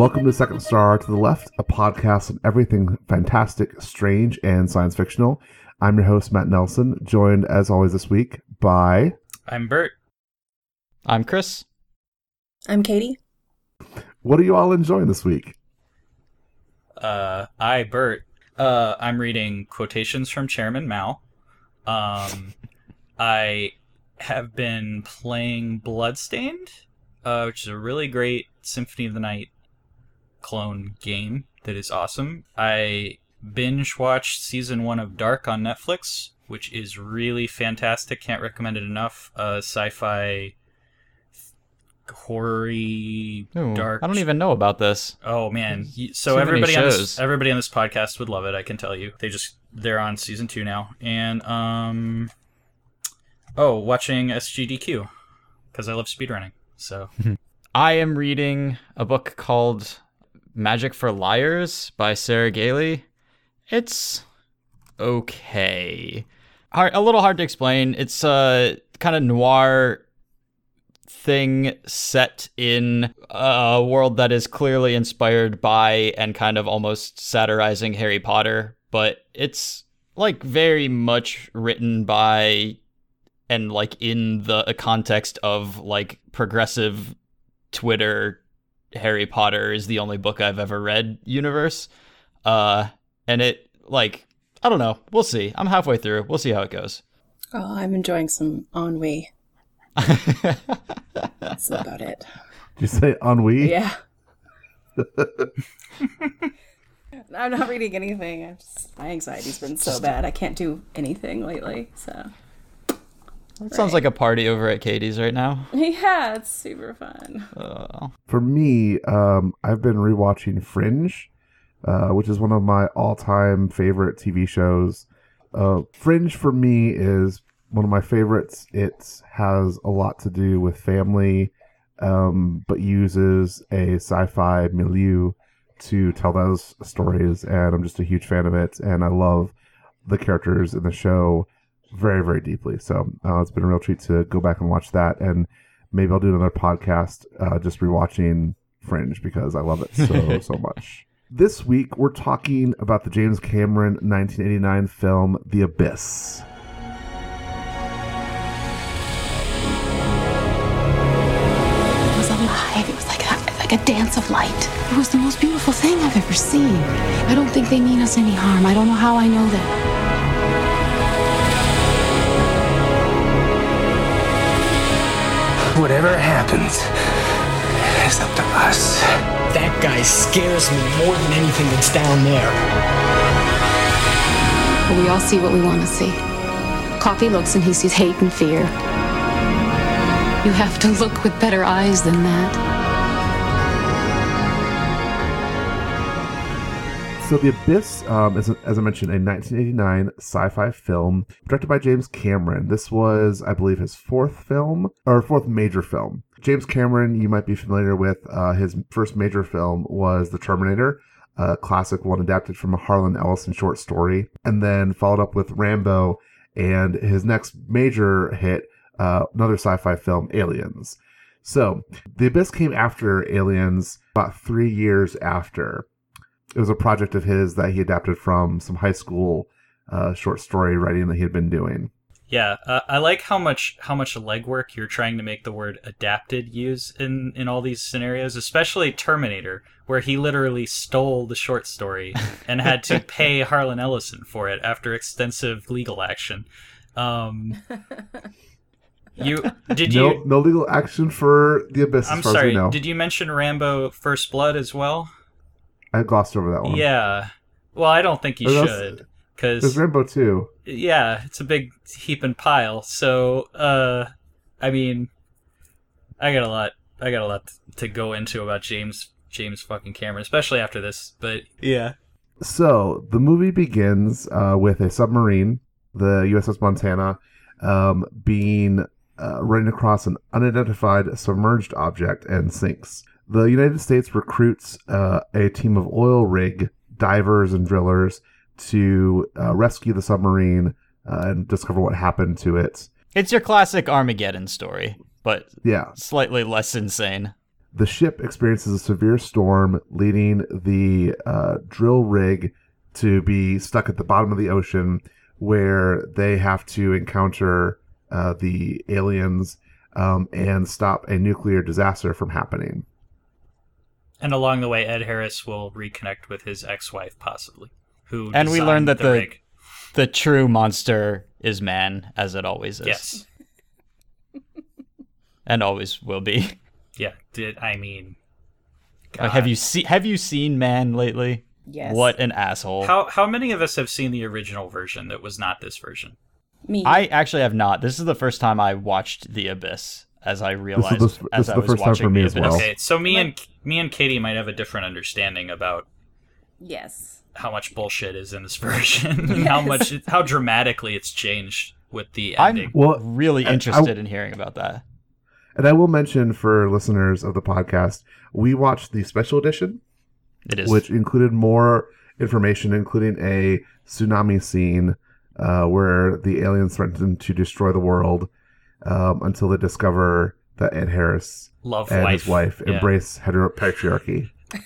Welcome to Second Star to the Left, a podcast on everything fantastic, strange, and science fictional. I'm your host, Matt Nelson, joined as always this week by. I'm Bert. I'm Chris. I'm Katie. What are you all enjoying this week? Uh, I, Bert. Uh, I'm reading quotations from Chairman Mao. Um, I have been playing Bloodstained, uh, which is a really great Symphony of the Night clone game that is awesome. I binge watched season one of Dark on Netflix, which is really fantastic. Can't recommend it enough. Uh, sci-fi, horror dark. I don't even know about this. Oh man! So everybody on this everybody on this podcast would love it. I can tell you. They just they're on season two now, and um, oh, watching SGDQ because I love speedrunning. So I am reading a book called Magic for Liars by Sarah Gailey. It's okay. Hard, a little hard to explain. It's a kind of noir thing set in a world that is clearly inspired by and kind of almost satirizing Harry Potter, but it's like very much written by and like in the context of like progressive Twitter Harry Potter is the only book I've ever read universe. Uh and it like I don't know. We'll see. I'm halfway through. We'll see how it goes. Oh, I'm enjoying some ennui. That's about it. Did you say ennui? Yeah. I'm not reading anything. I'm just, my anxiety's been so bad. I can't do anything lately. So That sounds like a party over at Katie's right now. yeah, it's super fun. Uh, For me, um, I've been rewatching Fringe, uh, which is one of my all-time favorite TV shows. Uh, Fringe for me is one of my favorites. It has a lot to do with family, um, but uses a sci-fi milieu to tell those stories, and I'm just a huge fan of it. And I love the characters in the show very, very deeply. So uh, it's been a real treat to go back and watch that, and maybe I'll do another podcast uh, just rewatching Fringe because I love it so so much. This week we're talking about the James Cameron 1989 film The Abyss. It was alive. It was like a, like a dance of light. It was the most beautiful thing I've ever seen. I don't think they mean us any harm. I don't know how I know that. Whatever happens, it's up to us. That guy scares me more than anything that's down there. But we all see what we want to see. Coffey looks and he sees hate and fear. You have to look with better eyes than that. So The Abyss um, is, as I mentioned, a 1989 sci-fi film directed by James Cameron. This was, I believe, his fourth film or fourth major film. James Cameron, you might be familiar with. Uh, his first major film was The Terminator, a classic one adapted from a Harlan Ellison short story, and then followed up with Rambo, and his next major hit, uh, another sci-fi film, Aliens. So The Abyss came after Aliens, about three years after it was a project of his that he adapted from some high school uh, short story writing that he had been doing. yeah, uh, I like how much how much legwork you're trying to make the word adapted use in in all these scenarios, especially Terminator, where he literally stole the short story and had to pay Harlan Ellison for it after extensive legal action. Um, you did no, you? no legal action for the abyss. I'm far As sorry. we know. Did you mention Rambo: First Blood as well? I glossed over that one. Yeah. Well, I don't think you Or else- should, There's because Rambo too. yeah, it's a big heap and pile. So, uh, I mean, I got a lot. I got a lot to go into about James James fucking Cameron, especially after this. But yeah, So the movie begins uh, with a submarine, the USS Montana, um, being uh, running across an unidentified submerged object and sinks. The United States recruits uh, a team of oil rig divers and drillers to uh, rescue the submarine uh, and discover what happened to it. It's your classic Armageddon story, but Yeah, slightly less insane. the ship experiences a severe storm, leading the uh, drill rig to be stuck at the bottom of the ocean, where they have to encounter uh, the aliens um, and stop a nuclear disaster from happening. And along the way, Ed Harris will reconnect with his ex-wife, possibly. Who And we learned that the- rig. The true monster is man, as it always is. yes, And always will be. yeah. Did I mean? Uh, have you seen have you seen Man lately? Yes. What an asshole. How how many of us have seen the original version that was not this version? Me. I actually have not. This is the first time I watched The Abyss as I realized this as is I the was first time watching for me as well. Okay, so me and me and Katie might have a different understanding about yes. how much bullshit is in this version and how much how dramatically it's changed with the ending. I'm. Well, really I- I- interested in hearing about that. And I will mention for listeners of the podcast, we watched the special edition, It is which included more information, including a tsunami scene uh, where the aliens threatened to destroy the world um, until they discover that Ed Harris Love and life. his wife Yeah. embrace heteropatriarchy.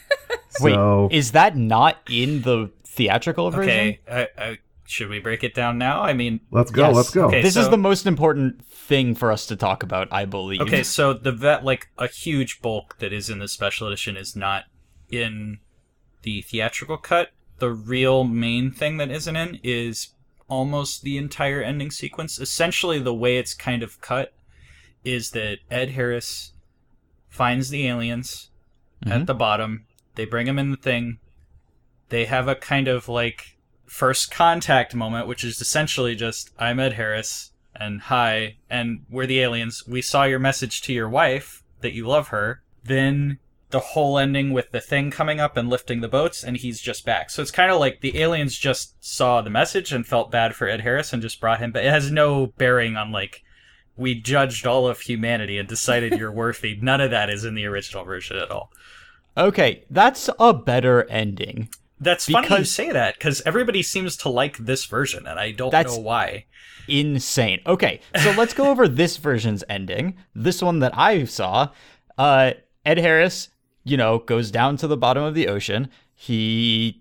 Wait, so, is that not in the theatrical version? Okay, I, I, should we break it down now? I mean, let's go. Yes. Let's go. Okay. This is the most important thing for us to talk about, I believe. Okay, so the vet like a huge bulk that is in the special edition is not in the theatrical cut. The real main thing that isn't in is almost the entire ending sequence. Essentially, the way it's kind of cut is that Ed Harris finds the aliens at mm-hmm. the bottom. They bring him in the thing. They have a kind of like first contact moment, which is essentially just I'm Ed Harris and hi, and we're the aliens. We saw your message to your wife that you love her. Then the whole ending with the thing coming up and lifting the boats, and he's just back. So it's kind of like the aliens just saw the message and felt bad for Ed Harris and just brought him back. It has no bearing on like we judged all of humanity and decided you're worthy. None of that is in the original version at all. Okay, that's a better ending. That's funny you say that because everybody seems to like this version, and I don't know why. Insane. Okay, so let's go over this version's ending. This one that I saw. Uh, Ed Harris, you know, goes down to the bottom of the ocean. He.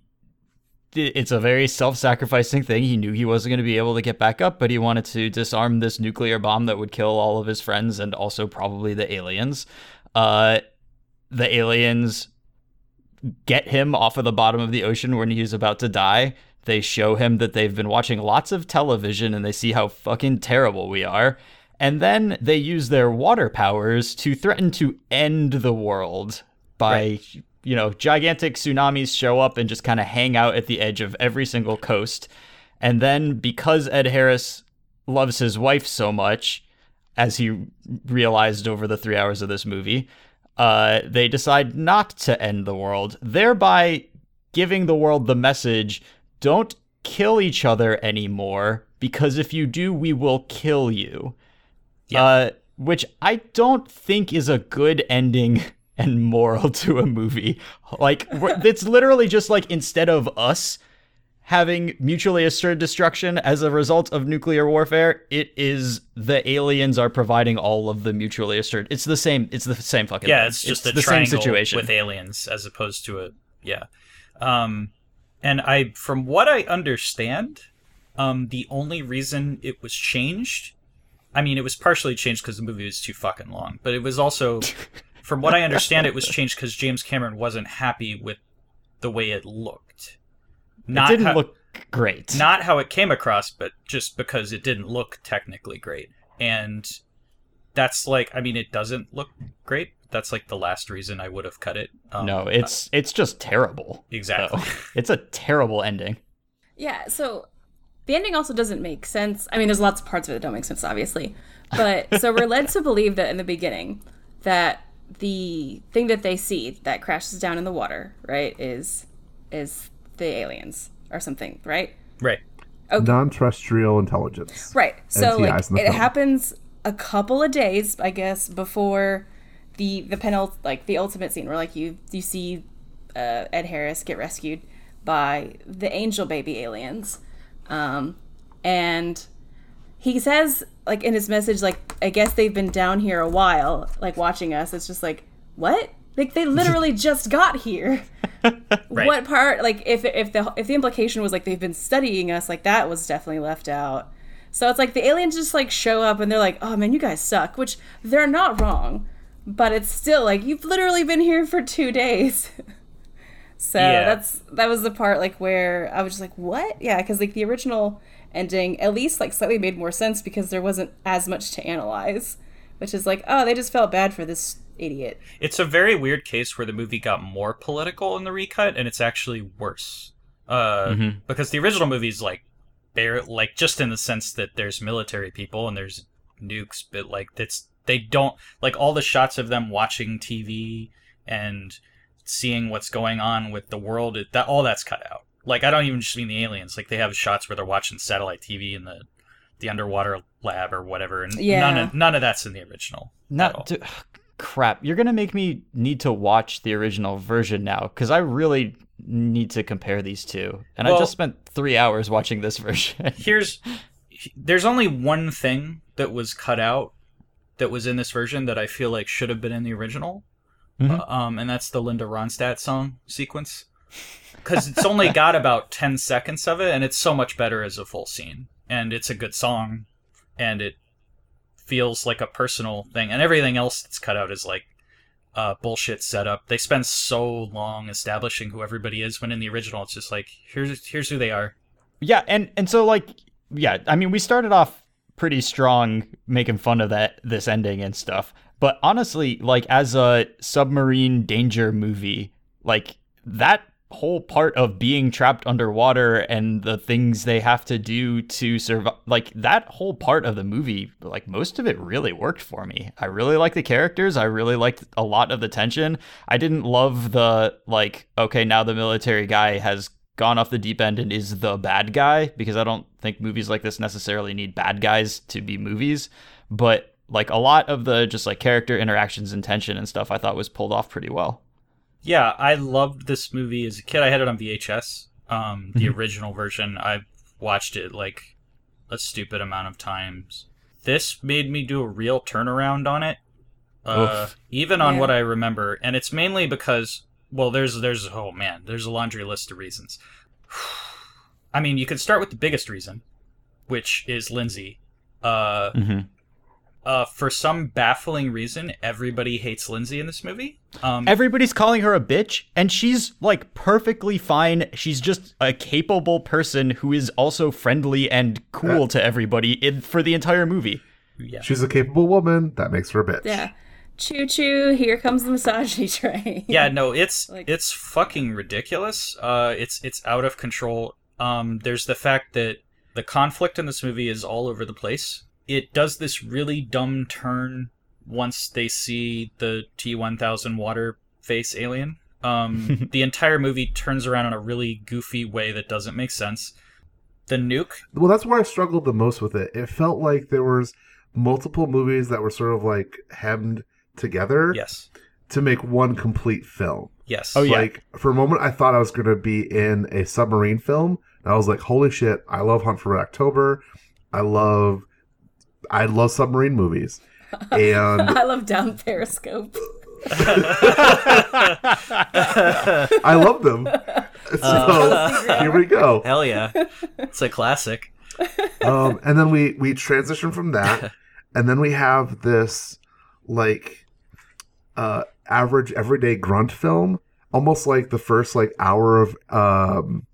It's a very self sacrificing thing. He knew he wasn't going to be able to get back up, but he wanted to disarm this nuclear bomb that would kill all of his friends and also probably the aliens. Uh, the aliens get him off of the bottom of the ocean when he's about to die. They show him that they've been watching lots of television and they see how fucking terrible we are. And then they use their water powers to threaten to end the world by, you know, gigantic tsunamis show up and just kind of hang out at the edge of every single coast. And then because Ed Harris loves his wife so much, as he realized over the three hours of this movie, uh, they decide not to end the world, thereby giving the world the message don't kill each other anymore, because if you do, we will kill you. Uh, which I don't think is a good ending and moral to a movie. Like, it's literally just like instead of us having mutually assured destruction as a result of nuclear warfare, it is the aliens are providing all of the mutually assured. It's the same. It's the same fucking. Yeah, it's just a the same situation. with aliens as opposed to a yeah. Um, and I, from what I understand, um, the only reason it was changed, I mean, it was partially changed because the movie was too fucking long, but it was also, from what I understand, it was changed because James Cameron wasn't happy with the way it looked. Not it didn't how- look great. not how it came across, but just because it didn't look technically great. And that's like, I mean, it doesn't look great. That's like the last reason I would have cut it. Um, no, it's it's just terrible. Exactly. though. It's a terrible ending. Yeah, so the ending also doesn't make sense. I mean, there's lots of parts of it that don't make sense, obviously. But so we're led to believe that in the beginning, that the thing that they see that crashes down in the water, right, is is the aliens or something, right? right. non-terrestrial intelligence. Right. So like NTIs in it film. happens a couple of days, I guess, before the the penult like the ultimate scene where like you you see uh, Ed Harris get rescued by the angel baby aliens, um, and he says like in his message like I guess they've been down here a while, like watching us. It's just like what? Like they literally just got here. What part? Like if if the if the implication was like they've been studying us, like that was definitely left out. So it's like the aliens just like show up and they're like, "Oh man, you guys suck," which they're not wrong, but it's still like you've literally been here for two days. so Yeah. that's that was the part like where I was just like, "What?" Yeah, because like the original ending at least like slightly made more sense because there wasn't as much to analyze, which is like, oh, they just felt bad for this idiot. It's a very weird case where the movie got more political in the recut, and it's actually worse. Uh, because the original movie's like bare, like just in the sense that there's military people and there's nukes, but like that's they don't like all the shots of them watching TV and seeing what's going on with the world. It, that all that's cut out. Like I don't even just mean the aliens. Like they have shots where they're watching satellite TV in the the underwater lab or whatever, and Yeah. none of none of that's in the original. at all. Not crap. You're gonna make me need to watch the original version now because I really need to compare these two. And I just spent three hours watching this version. here's there's only one thing that was cut out that was in this version that I feel like should have been in the original, Uh, um, and that's the Linda Ronstadt song sequence because it's only got about ten seconds of it, and it's so much better as a full scene, and it's a good song, and it feels like a personal thing, and everything else that's cut out is like uh, bullshit setup. They spend so long establishing who everybody is, when in the original it's just like here's here's who they are. Yeah, and and so like yeah, I mean we started off pretty strong making fun of that this ending and stuff. But honestly, like as a submarine danger movie, like that whole part of being trapped underwater and the things they have to do to survive like that whole part of the movie like most of it really worked for me i really liked the characters i really liked a lot of the tension i didn't love the like okay now the military guy has gone off the deep end and is the bad guy because I don't think movies like this necessarily need bad guys to be movies. But like a lot of the just like character interactions and tension and stuff I thought was pulled off pretty well. Yeah, I loved this movie as a kid. I had it on VHS. Um, the original version. I watched it like a stupid amount of times. This made me do a real turnaround on it, uh, even on Yeah. what I remember, and it's mainly because well, there's there's oh man, there's a laundry list of reasons. I mean, you could start with the biggest reason, which is Lindsay. Uh, Mhm. Uh, for some baffling reason, everybody hates Lindsay in this movie. Um, Everybody's calling her a bitch, and she's like perfectly fine. She's just a capable person who is also friendly and cool to everybody in, for the entire movie. yeah. She's a capable woman. That makes her a bitch. Yeah. Choo choo, here comes the misogyny train. yeah no it's Like- it's fucking ridiculous uh it's it's out of control um there's the fact that the conflict in this movie is all over the place it does this really dumb turn once they see the t1000 water face alien um the entire movie turns around in a really goofy way that doesn't make sense the nuke Well, that's where I struggled the most with it. It felt like there was multiple movies that were sort of like hemmed together yes to make one complete film. yes Oh, yeah. Like for a moment, I thought I was going to be in a submarine film. And I was like, "Holy shit! I love Hunt for Red October. I love, I love submarine movies." And I love down periscope. I love them. So here we go. hell yeah it's a classic Um, and then we we transition from that, and then we have this like uh average everyday grunt film, almost like the first like hour of um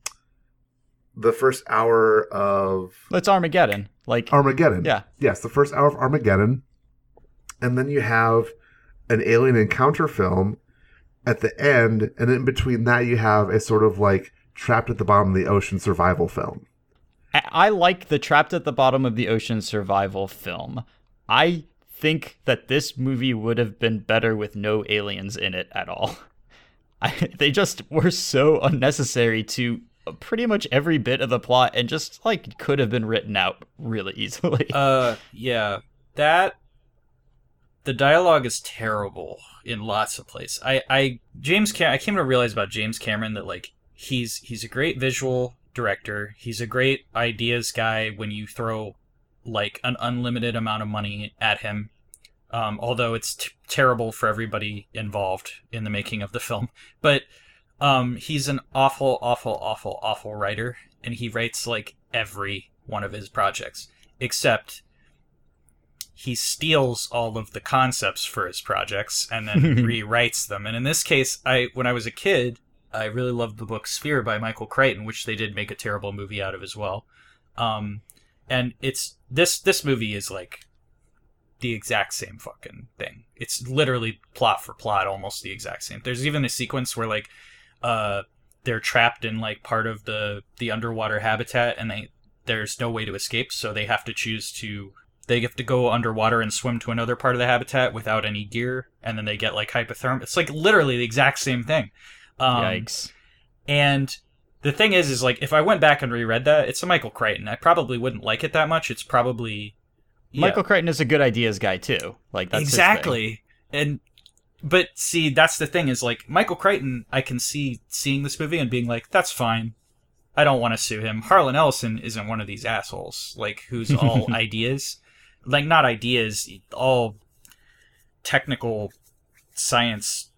the first hour of It's Armageddon. Like Armageddon. Yeah. Yes, the first hour of Armageddon. And then you have an alien encounter film at the end, and in between that you have a sort of like trapped at the bottom of the ocean survival film. I like the trapped at the bottom of the ocean survival film. I think that this movie would have been better with no aliens in it at all. I, they just were so unnecessary to pretty much every bit of the plot and just like could have been written out really easily. Uh, yeah, that the dialogue is terrible in lots of places. I, I James Cam- I came to realize about James Cameron that like he's he's a great visual director. He's a great ideas guy when you throw like an unlimited amount of money at him. Um, although it's t- terrible for everybody involved in the making of the film, but um, he's an awful, awful, awful, awful writer, and he writes like every one of his projects, except he steals all of the concepts for his projects and then rewrites them. And in this case, I when I was a kid, I really loved the book Sphere by Michael Crichton, which they did make a terrible movie out of as well. Um, and it's this this movie is like the exact same fucking thing. It's literally plot for plot, almost the exact same. There's even a sequence where like uh they're trapped in like part of the the underwater habitat and they there's no way to escape, so they have to choose to they have to go underwater and swim to another part of the habitat without any gear, and then they get like hypothermia. It's like literally the exact same thing. Um, Yikes. And the thing is, is like if I went back and reread that, it's a Michael Crichton. I probably wouldn't like it that much. It's probably yeah, Michael Crichton is a good ideas guy too. Like that's exactly. And but see, that's the thing is like Michael Crichton. I can see seeing this movie and being like, that's fine. I don't want to sue him. Harlan Ellison isn't one of these assholes, like who's all ideas, like not ideas, all technical science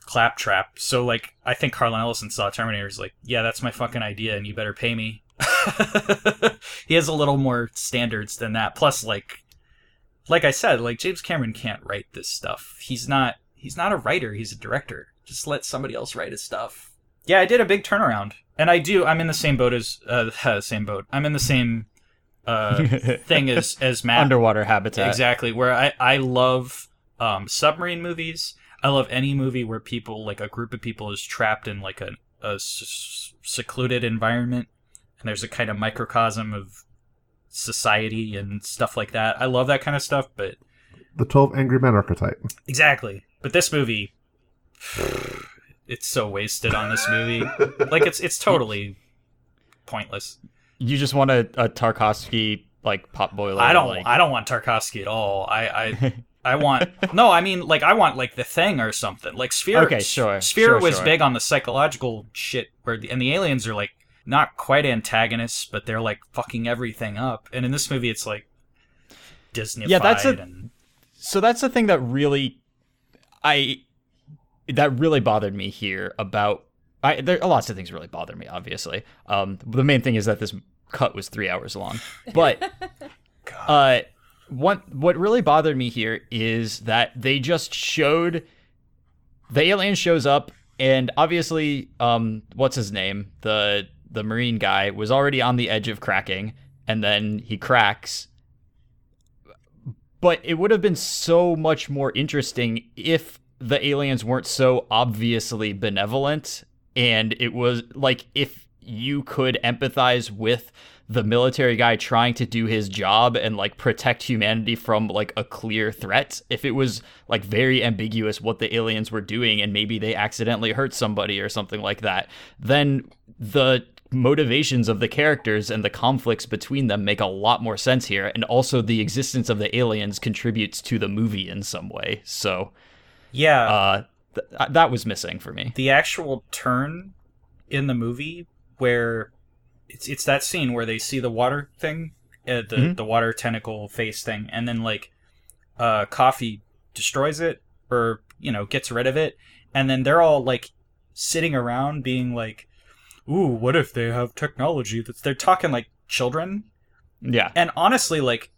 claptrap. So like, I think Harlan Ellison saw Terminator. Is like, yeah, that's my fucking idea, and you better pay me. he has a little more standards than that. Plus, like, like I said, like James Cameron can't write this stuff. He's not. He's not a writer. He's a director. Just let somebody else write his stuff. Yeah, I did a big turnaround, and I do. I'm in the same boat as uh, same boat. I'm in the same uh, thing as as Matt. Underwater habitat. Exactly. Where I I love um, submarine movies. I love any movie where people like a group of people is trapped in like a, a s- secluded environment, and there's a kind of microcosm of society and stuff like that. I love that kind of stuff, but The 12 Angry Men archetype. exactly. But this movie, it's so wasted on this movie. like it's it's totally pointless. You just want a, a Tarkovsky like pot boiler. I don't Like, I don't want Tarkovsky at all. I I I want no, I mean like I want like the thing or something. Like Sphere Okay, sure, Sphere sure, was sure. big on the psychological shit where the, and the aliens are like not quite antagonists, but they're like fucking everything up. And in this movie it's like Disney Yeah, that's a- and so that's the thing that really I that really bothered me here about I there are lots of things really bother me obviously. Um the main thing is that this cut was 3 hours long. But uh what what really bothered me here is that they just showed the alien shows up and obviously um what's his name? The the marine guy was already on the edge of cracking and then he cracks. But it would have been so much more interesting if the aliens weren't so obviously benevolent and it was like if you could empathize with the military guy trying to do his job and like protect humanity from like a clear threat if it was like very ambiguous what the aliens were doing and maybe they accidentally hurt somebody or something like that then the motivations of the characters and the conflicts between them make a lot more sense here and also the existence of the aliens contributes to the movie in some way so yeah. uh th- that was missing for me the actual turn in the movie where it's it's that scene where they see the water thing, uh, the Mhm. the water tentacle face thing, and then like uh, coffey destroys it or you know gets rid of it, and then they're all like sitting around being like, "Ooh, what if they have technology that's?" They're talking like children, yeah. And honestly, like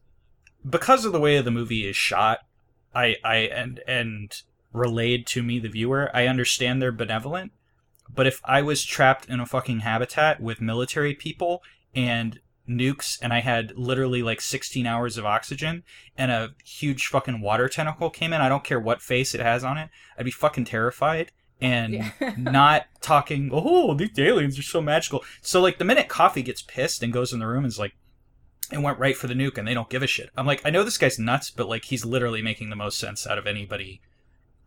because of the way the movie is shot, I I and and relayed to me the viewer, I understand they're benevolent, but if I was trapped in a fucking habitat with military people and nukes and I had literally like 16 hours of oxygen and a huge fucking water tentacle came in, I don't care what face it has on it, I'd be fucking terrified and Yeah. not talking, oh, these aliens are so magical. So like the minute Coffey gets pissed and goes in the room and is like, and went right for the nuke and they don't give a shit. I'm like, I know this guy's nuts, but like he's literally making the most sense out of anybody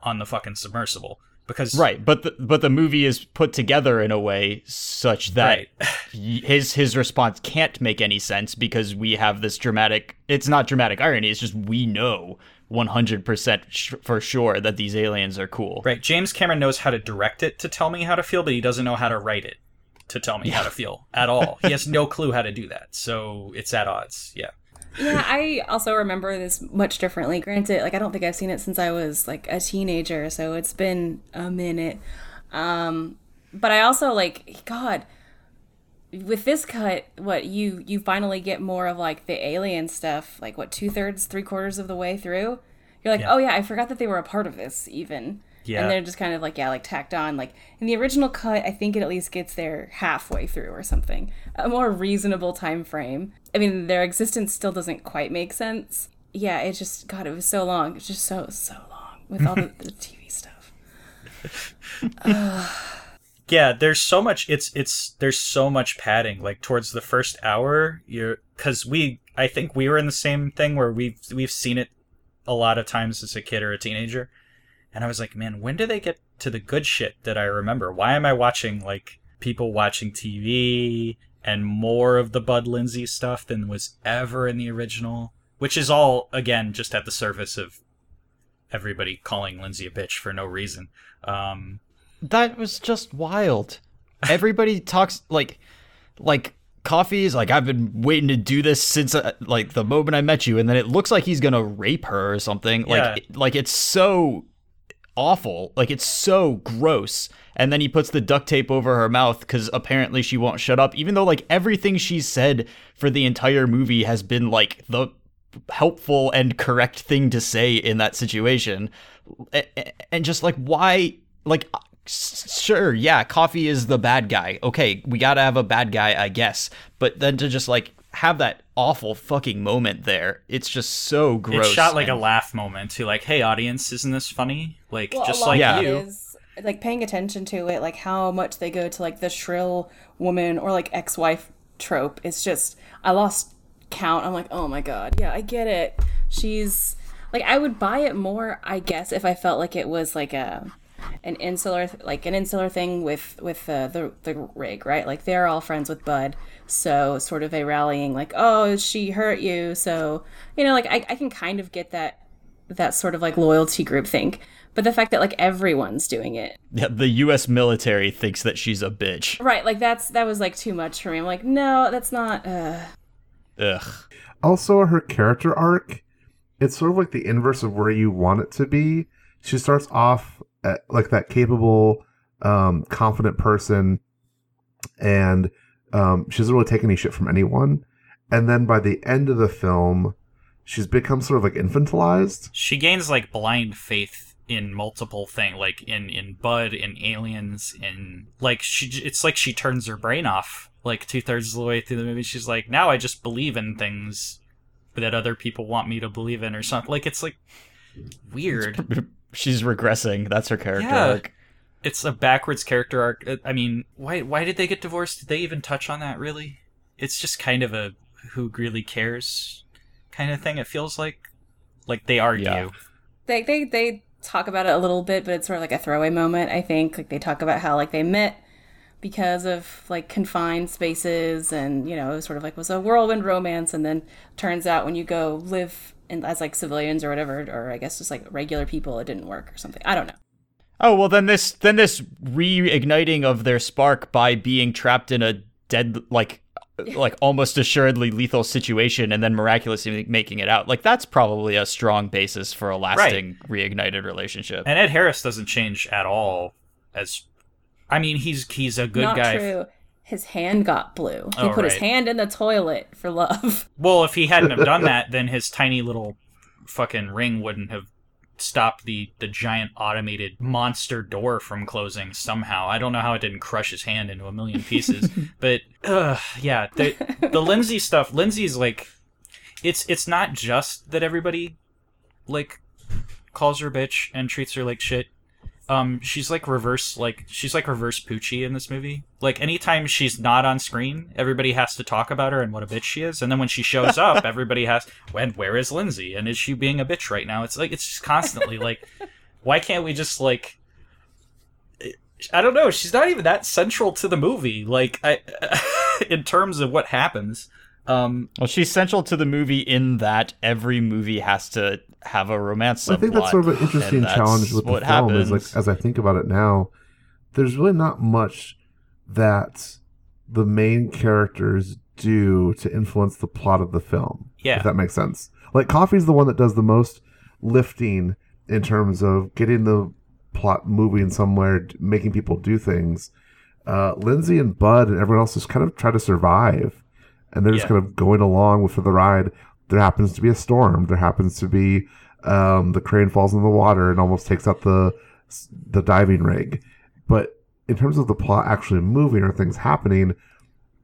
on the fucking submersible. because Right, but the, but the movie is put together in a way such that Right. his his response can't make any sense because we have this dramatic. It's not dramatic irony. It's just we know 100% sh- for sure that these aliens are cool. Right. James Cameron knows how to direct it to tell me how to feel, but he doesn't know how to write it to tell me how to feel at all. He has no clue how to do that. So it's at odds. Yeah. Yeah, I also remember this much differently. Granted, like I don't think I've seen it since I was like a teenager, so it's been a minute. Um, but I also like God with this cut. What you you finally get more of like the alien stuff. Like what two thirds, three quarters of the way through, you're like, Yeah. oh yeah, I forgot that they were a part of this even. Yeah. And they're just kind of like yeah, like tacked on. Like in the original cut, I think it at least gets there halfway through or something. A more reasonable time frame. I mean, their existence still doesn't quite make sense. Yeah, it just God, it was so long. It's just so so long with all the, the TV stuff. Yeah, there's so much it's it's there's so much padding like towards the first hour you're cuz we I think we were in the same thing where we've we've seen it a lot of times as a kid or a teenager. And I was like, man, when do they get to the good shit that I remember? Why am I watching like people watching TV and more of the Bud Lindsay stuff than was ever in the original? Which is all again just at the surface of everybody calling Lindsay a bitch for no reason. Um, That was just wild. Everybody talks like like coffey is like I've been waiting to do this since uh, like the moment I met you and then it looks like he's going to rape her or something. Yeah. Like like it's so awful. Like it's so gross. And then he puts the duct tape over her mouth cuz apparently she won't shut up even though like everything she's said for the entire movie has been like the helpful and correct thing to say in that situation and just like why like sure yeah coffey is the bad guy okay we gotta have a bad guy i guess but then to just like have that awful fucking moment there it's just so gross It's shot like a laugh moment to like, hey audience, isn't this funny? Like Well, just like Yeah. you. is like paying attention to it, like how much they go to like the shrill woman or like ex-wife trope. It's just I lost count. I'm like, oh my god, yeah, I get it. She's like, I would buy it more, I guess, if I felt like it was like a an insular like an insular thing with with uh, the the rig, right? Like they're all friends with Bud, so sort of a rallying like, oh, she hurt you, so you know, like I, I can kind of get that that sort of like loyalty group think. But the fact that like everyone's doing it, yeah, the us military thinks that she's a bitch right? Like that's that was like too much for me. I'm like, no, that's not. Uh, ugh Also, her character arc, it's sort of like the inverse of where you want it to be. She starts off at, like that capable, um, confident person, and um, she doesn't really take any shit from anyone. And then by the end of the film, she's become sort of like infantilized. She gains like blind faith in multiple things, like in in Bud, in Aliens, in like she. It's like she turns her brain off. Like two thirds of the way through the movie, she's like, now I just believe in things that other people want me to believe in, or something. Like it's like weird. She's regressing that's her character Yeah. arc it's a backwards character arc. Uh, I mean, why why did they get divorced? Did they even touch on that really? It's just kind of a who really cares kind of thing. It feels like like they argue. Yeah. they they they talk about it a little bit, but it's sort of like a throwaway moment. I think like they talk about how like they met because of like confined spaces, and you know it was sort of like was a whirlwind romance, and then turns out when you go live in, as like civilians or whatever, or I guess just like regular people, it didn't work or something. I don't know. Oh well, then this then this reigniting of their spark by being trapped in a dead like like almost assuredly lethal situation and then miraculously making it out. Like that's probably a strong basis for a lasting reignited relationship. And Ed Harris doesn't change at all. As I mean, he's he's a good Not guy. true. His hand got blue. He Oh, put his hand in the toilet for love. Well, if he hadn't have done that, then his tiny little fucking ring wouldn't have stopped the the giant automated monster door from closing somehow. I don't know how it didn't crush his hand into a million pieces, but uh, yeah, the the Lindsay stuff. Lindsay's like, it's it's not just that everybody like calls her bitch and treats her like shit. Um, she's like reverse, like she's like reverse Poochie in this movie. Like anytime she's not on screen, everybody has to talk about her and what a bitch she is, and then when she shows up, everybody has, when where is Lindsay and is she being a bitch right now? It's like it's just constantly like, why can't we just like I don't know. She's not even that central to the movie. Like, I, in terms of what happens. Um, Well, she's central to the movie in that every movie has to have a romance. I think that's sort of an interesting challenge with the film. happens. Is like as I think about it now, there's really not much that the main characters do to influence the plot of the film. Yeah. if that makes sense. Like Coffey's the one that does the most lifting in terms of getting the plot moving somewhere, making people do things. Uh, Lindsay and Bud and everyone else just kind of try to survive, and they're just kind of going along with for the ride. There happens to be a storm. There happens to be um, the crane falls in the water and almost takes out the the diving rig. But in terms of the plot actually moving or things happening,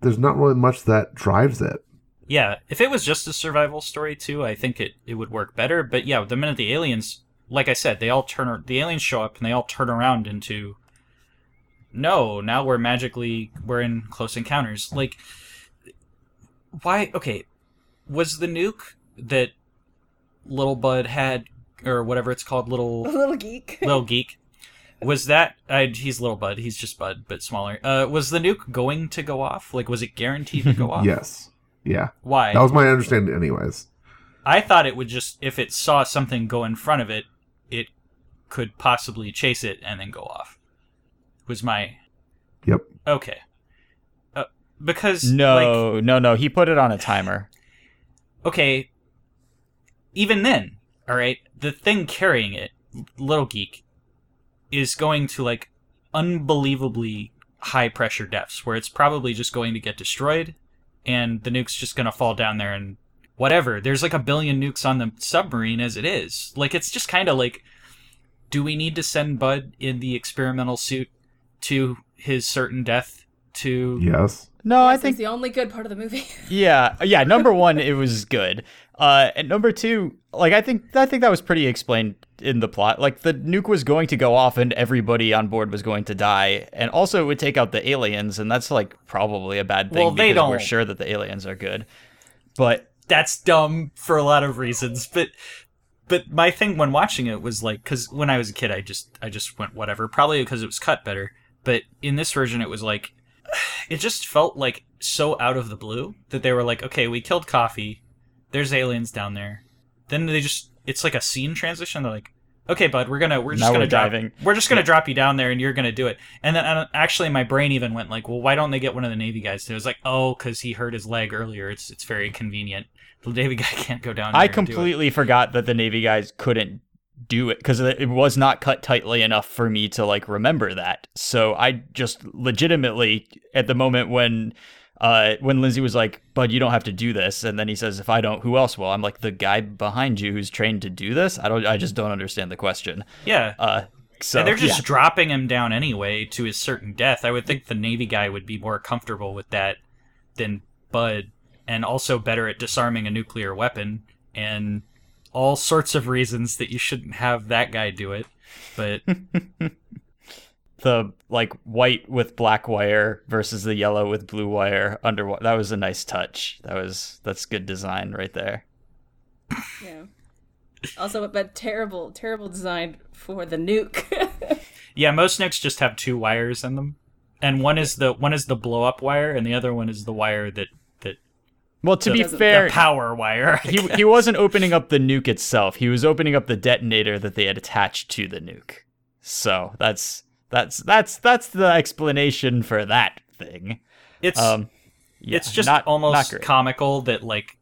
there's not really much that drives it. yeah, if it was just a survival story too, I think it, it would work better. But yeah, the minute the aliens, like I said, they all turn, the aliens show up and they all turn around into, no, now we're magically, we're in close encounters. Like, why, okay, was the nuke that little Bud had, or whatever it's called, little little geek. little geek. Was that I, he's little Bud? He's just Bud, but smaller. Uh, was the nuke going to go off? Like, was it guaranteed to go off? Yes. Yeah. Why? That was my understanding, anyways. I thought it would just if it saw something go in front of it, it could possibly chase it and then go off. Was my Yep. okay? Uh, because like, no, no, no. He put it on a timer. Okay, even then, all right, the thing carrying it, little geek, is going to like unbelievably high pressure depths where it's probably just going to get destroyed and the nuke's just going to fall down there and whatever. There's like a billion nukes on the submarine as it is. Like it's just kind of like do we need to send Bud in the experimental suit to his certain death to Yes. No, I think the only good part of the movie. Yeah, yeah. Number one, it was good. Uh, and number two, like I think I think that was pretty explained in the plot. Like the nuke was going to go off and everybody on board was going to die, and also it would take out the aliens, and that's like probably a bad thing Well, they because we're sure that the aliens are good. But that's dumb for a lot of reasons but but my thing when watching it was like because when i was a kid i just i just went whatever probably because it was cut better but in this version it was like it just felt like so out of the blue that they were like okay we killed coffey. There's aliens down there. Then they just it's like a scene transition. They're like okay bud we're gonna we're just Now gonna we're drop, diving. we're just gonna drop you down there and you're gonna do it. And then uh, actually my brain even went like well why don't they get one of the navy guys to? It was like oh because he hurt his leg earlier. It's it's very convenient. The navy guy can't go down I and completely forgot that the Navy guys couldn't do it because it was not cut tightly enough for me to like remember that. So I just legitimately at the moment when uh when Lindsay was like, "Bud, you don't have to do this," and then he says, "If I don't, who else will?" I'm like, "The guy behind you who's trained to do this." I don't. I just don't understand the question. yeah Uh, so and they're just yeah. dropping him down anyway to his certain death. I would think the Navy guy would be more comfortable with that than Bud, and also better at disarming a nuclear weapon, and all sorts of reasons that you shouldn't have that guy do it. But the like white with black wire versus the yellow with blue wire under that was a nice touch. That was that's good design right there. yeah. Also, but terrible, terrible design for the nuke. yeah, most nukes just have two wires in them, and one is the one is the blow up wire, and the other one is the wire that that Well, to be fair, the power wire. I he he wasn't opening up the nuke itself. He was opening up the detonator that they had attached to the nuke. So that's that's that's that's the explanation for that thing. it's Um, yeah, it's just not, almost not comical that like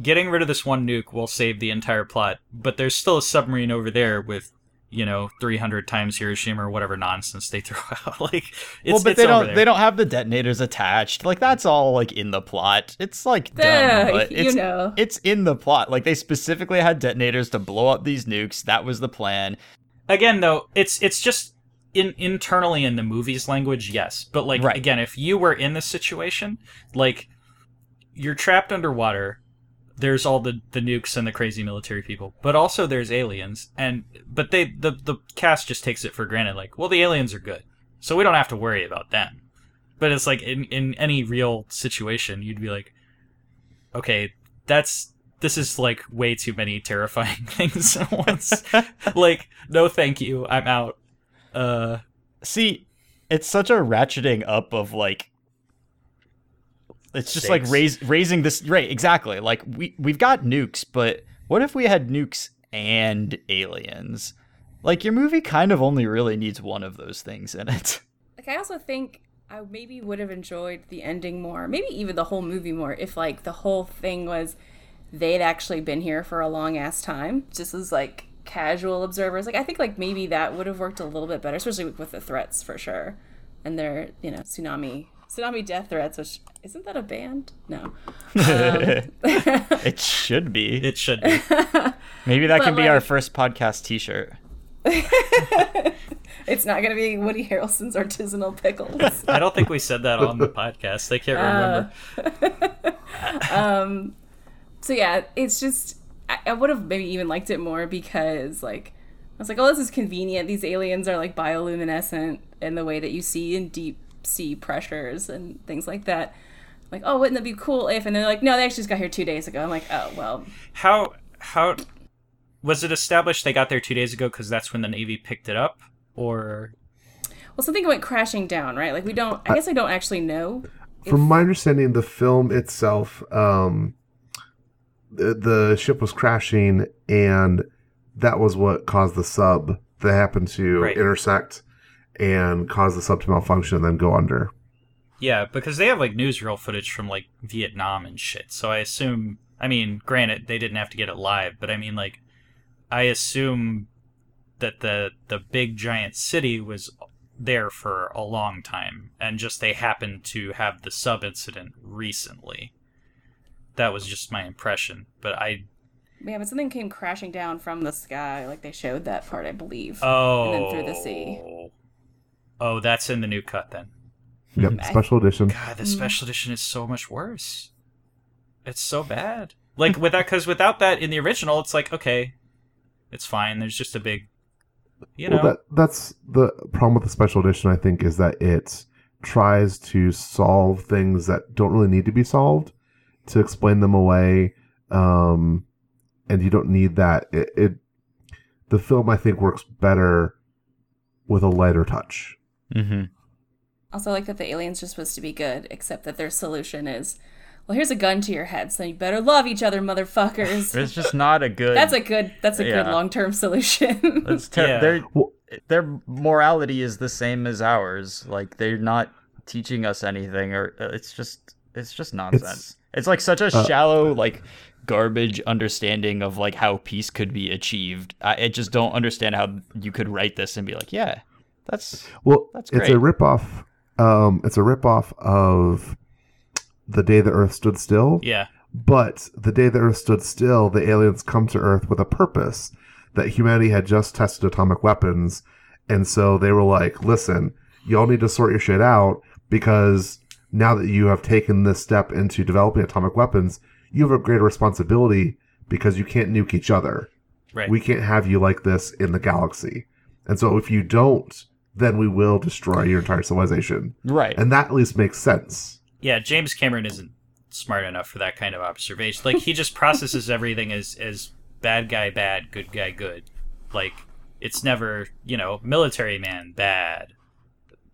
getting rid of this one nuke will save the entire plot but there's still a submarine over there with you know 300 times hiroshima or whatever nonsense they throw out like it's, well, but it's they don't there. they don't have the detonators attached. Like that's all like in the plot. It's like dumb, but you it's, know. it's in the plot. Like they specifically had detonators to blow up these nukes. That was the plan. again though it's it's just in internally in the movie's language yes but like Right. again if you were in this situation like you're trapped underwater there's all the the nukes and the crazy military people but also there's aliens and but they the the cast just takes it for granted like well the aliens are good so we don't have to worry about them. But it's like in in any real situation you'd be like okay that's this is like way too many terrifying things at once. Like no thank you i'm out. Uh See, it's such a ratcheting up of like it's just like raise, raising this right exactly. Like we we've got nukes but what if we had nukes and aliens? Like your movie kind of only really needs one of those things in it. Like I also think I maybe would have enjoyed the ending more, maybe even the whole movie more, if like the whole thing was they'd actually been here for a long ass time, just as like casual observers. Like I think like maybe that would have worked a little bit better, especially with the threats for sure, and their you know tsunami tsunami death threats, which isn't that a band? No. it should be It should be. maybe that But, can be our first podcast t-shirt It's not gonna be Woody Harrelson's artisanal pickles. I don't think we said that on the podcast. I can't remember. Um. so yeah, it's just I, I would have maybe even liked it more because like I was like, oh, this is convenient. These aliens are like bioluminescent in the way that you see in deep sea pressures and things like that. Like, oh, wouldn't that be cool if? And they're like, no, they actually just got here two days ago. I'm like, oh well, How how was it established they got there two days ago because that's when the Navy picked it up, or well, something went crashing down, right? Like we don't. I guess I don't actually know. From my understanding, the film itself, um, the, the ship was crashing, and that was what caused the sub that happened to Right. intersect and cause the sub to malfunction and then go under. yeah, because they have like newsreel footage from like Vietnam and shit. So I assume. I mean, granted, they didn't have to get it live, but I mean, like, I assume that the the big giant city was there for a long time, and just they happened to have the sub incident recently. That was just my impression, but I Yeah, but something came crashing down from the sky. Like they showed that part, I believe. Oh. And then through the sea. Oh. Oh, that's in the new cut then. Yep, special edition. God, the special edition is so much worse. It's so bad. Like with that, because without that in the original, it's like okay, it's fine. There's just a big, you know. Well, that that's the problem with the special edition. I think is that it tries to solve things that don't really need to be solved to explain them away, um, and you don't need that. It, it the film I think works better with a lighter touch. Mm-hmm. Also, I like that the aliens are supposed to be good, except that their solution is, well, here's a gun to your head, so you better love each other, motherfuckers. it's just not a good That's a good. That's a good long term solution. It's ter- Yeah. Their their morality is the same as ours. Like they're not teaching us anything, or uh, it's just it's just nonsense. It's, like such a shallow like garbage understanding of like how peace could be achieved. I, I just don't understand how you could write this and be like, yeah, that's Well, That's great. it's a ripoff. Um, it's a ripoff of the day the Earth stood still. yeah, But the day the Earth stood still, the aliens come to Earth with a purpose that humanity had just tested atomic weapons. And so they were like, listen, y'all need to sort your shit out because now that you have taken this step into developing atomic weapons, you have a greater responsibility because you can't nuke each other. right. We can't have you like this in the galaxy. And so if you don't, then we will destroy your entire civilization. right. And that at least makes sense. yeah, James Cameron isn't smart enough for that kind of observation. Like he just processes everything as as bad guy bad, good guy good. Like it's never, you know, military man bad.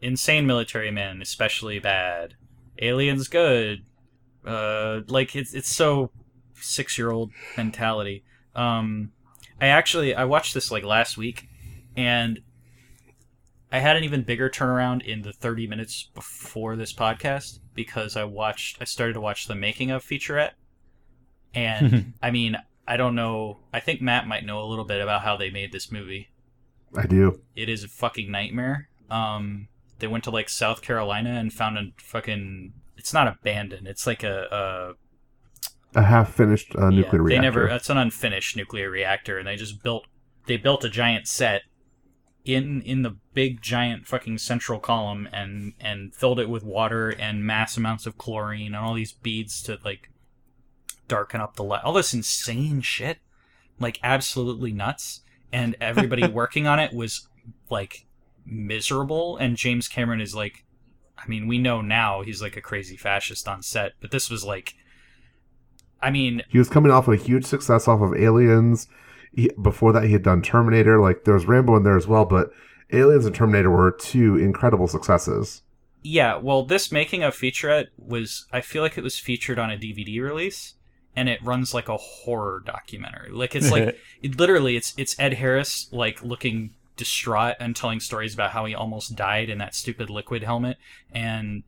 Insane military man especially bad. Aliens good. Uh like it's it's so 6-year-old mentality. Um I actually I watched this like last week and I had an even bigger turnaround in the 30 minutes before this podcast because I watched I started to watch the making of featurette. And I mean, I don't know, I think Matt might know a little bit about how they made this movie. I do. It is a fucking nightmare. Um they went to like South Carolina and found a fucking it's not abandoned. It's like a, A half finished uh, nuclear yeah, reactor. They never That's an unfinished nuclear reactor and they just built they built a giant set in in the big giant fucking central column and and filled it with water and mass amounts of chlorine and all these beads to like darken up the light all this insane shit. Like absolutely nuts. And everybody working on it was like miserable. And James Cameron is like I mean we know now he's like a crazy fascist on set but this was like I mean He was coming off a huge success off of Aliens. He, before that, he had done Terminator. Like there was Rambo in there as well, but Aliens and Terminator were two incredible successes. Yeah, well, this making of featurette was, I feel like it was featured on a DVD release, and it runs like a horror documentary. Like it's like it literally, it's it's Ed Harris like looking distraught and telling stories about how he almost died in that stupid liquid helmet, and